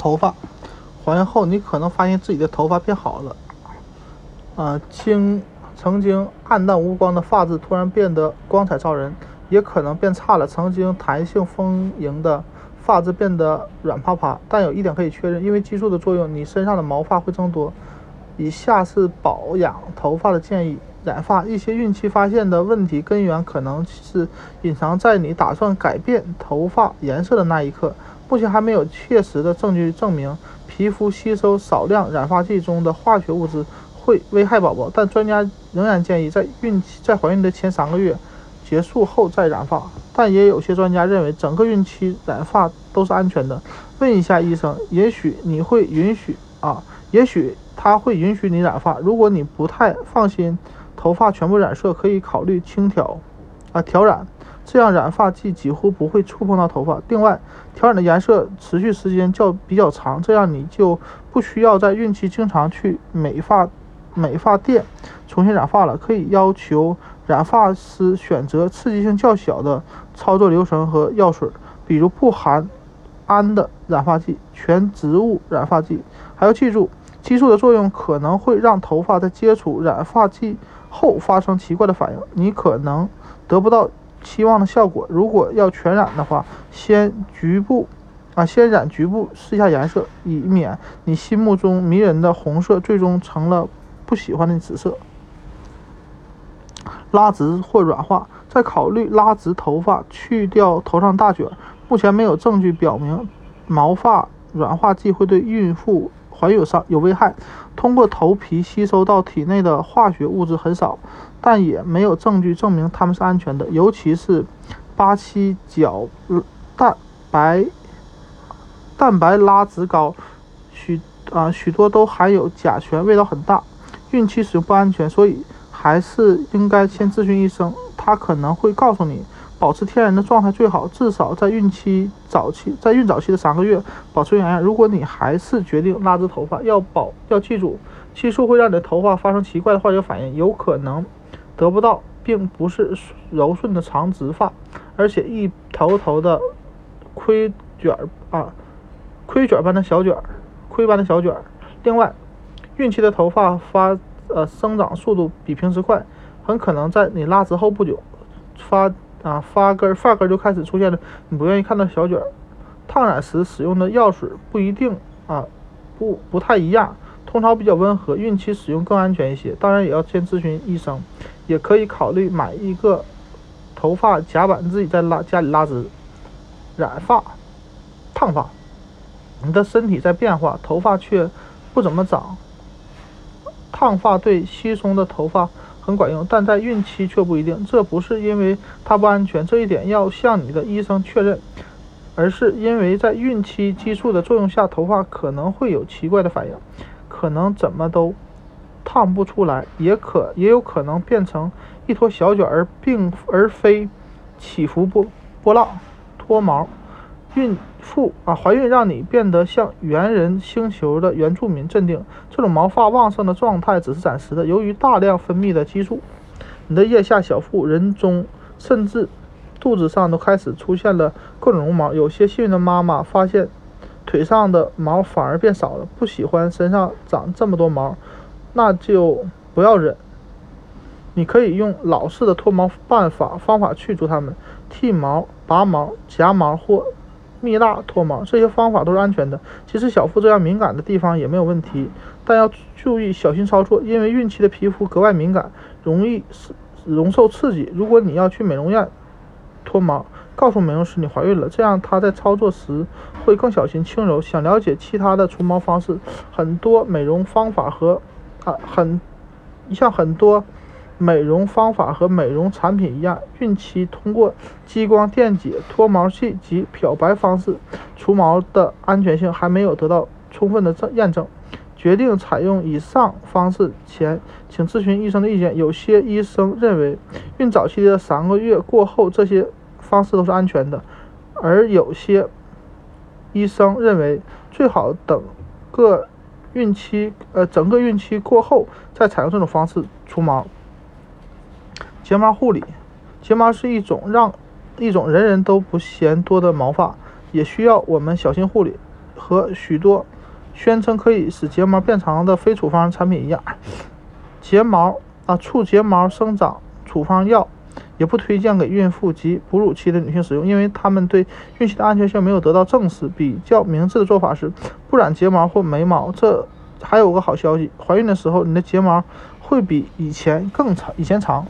头发，怀孕后你可能发现自己的头发变好了，啊，经曾经暗淡无光的发质突然变得光彩照人，也可能变差了。曾经弹性丰盈的发质变得软趴趴。但有一点可以确认，因为激素的作用，你身上的毛发会增多。以下是保养头发的建议：染发。一些孕期发现的问题根源可能是隐藏在你打算改变头发颜色的那一刻。目前还没有切实的证据证明皮肤吸收少量染发剂中的化学物质会危害宝宝，但专家仍然建议在孕期在怀孕的前三个月结束后再染发。但也有些专家认为整个孕期染发都是安全的。问一下医生，也许你会允许啊，也许他会允许你染发。如果你不太放心头发全部染色，可以考虑轻调啊调染。这样染发剂几乎不会触碰到头发。另外，调染的颜色持续时间较比较长，这样你就不需要在孕期经常去美发美发店重新染发了。可以要求染发师选择刺激性较小的操作流程和药水，比如不含氨的染发剂、全植物染发剂。还要记住，激素的作用可能会让头发在接触染发剂后发生奇怪的反应，你可能得不到。期望的效果，如果要全染的话，先局部啊，先染局部试一下颜色，以免你心目中迷人的红色最终成了不喜欢的紫色。拉直或软化，在考虑拉直头发、去掉头上大卷。目前没有证据表明毛发软化剂会对孕妇怀有伤有危害。通过头皮吸收到体内的化学物质很少。但也没有证据证明它们是安全的，尤其是八七角蛋白蛋白拉直膏，许啊许多都含有甲醛，味道很大，孕期使用不安全，所以还是应该先咨询医生，他可能会告诉你，保持天然的状态最好，至少在孕期早期，在孕早期的三个月保持原样。如果你还是决定拉直头发，要保要记住，激素会让你的头发发生奇怪的化学反应，有可能。得不到，并不是柔顺的长直发，而且一头头的盔卷儿啊，盔卷般的小卷儿，盔般的小卷儿。另外，孕期的头发发呃生长速度比平时快，很可能在你拉直后不久，发啊发根发根就开始出现了你不愿意看到小卷儿。烫染时使用的药水不一定啊不不太一样，通常比较温和，孕期使用更安全一些。当然也要先咨询医生。也可以考虑买一个头发夹板，自己在拉家里拉直、染发、烫发。你的身体在变化，头发却不怎么长。烫发对稀松的头发很管用，但在孕期却不一定。这不是因为它不安全，这一点要向你的医生确认，而是因为在孕期激素的作用下，头发可能会有奇怪的反应，可能怎么都。烫不出来，也可也有可能变成一坨小卷，而并而非起伏波波浪脱毛。孕妇啊，怀孕让你变得像猿人星球的原住民，镇定。这种毛发旺盛的状态只是暂时的。由于大量分泌的激素，你的腋下、小腹、人中，甚至肚子上都开始出现了各种绒毛。有些幸运的妈妈发现腿上的毛反而变少了，不喜欢身上长这么多毛。那就不要忍，你可以用老式的脱毛办法方法去除它们，剃毛、拔毛、夹毛或蜜蜡脱毛，这些方法都是安全的。其实小腹这样敏感的地方也没有问题，但要注意小心操作，因为孕期的皮肤格外敏感，容易容受刺激。如果你要去美容院脱毛，告诉美容师你怀孕了，这样他在操作时会更小心轻柔。想了解其他的除毛方式，很多美容方法和。啊，很像很多美容方法和美容产品一样，孕期通过激光电解脱毛器及漂白方式除毛的安全性还没有得到充分的证验证。决定采用以上方式前，请咨询医生的意见。有些医生认为，孕早期的三个月过后，这些方式都是安全的，而有些医生认为最好等个。孕期，呃，整个孕期过后再采用这种方式除毛。睫毛护理，睫毛是一种让一种人人都不嫌多的毛发，也需要我们小心护理。和许多宣称可以使睫毛变长的非处方产品一样，睫毛啊促睫毛生长处方药也不推荐给孕妇及哺乳期的女性使用，因为它们对孕期的安全性没有得到证实。比较明智的做法是不染睫毛或眉毛。这还有个好消息，怀孕的时候你的睫毛会比以前更长，以前长。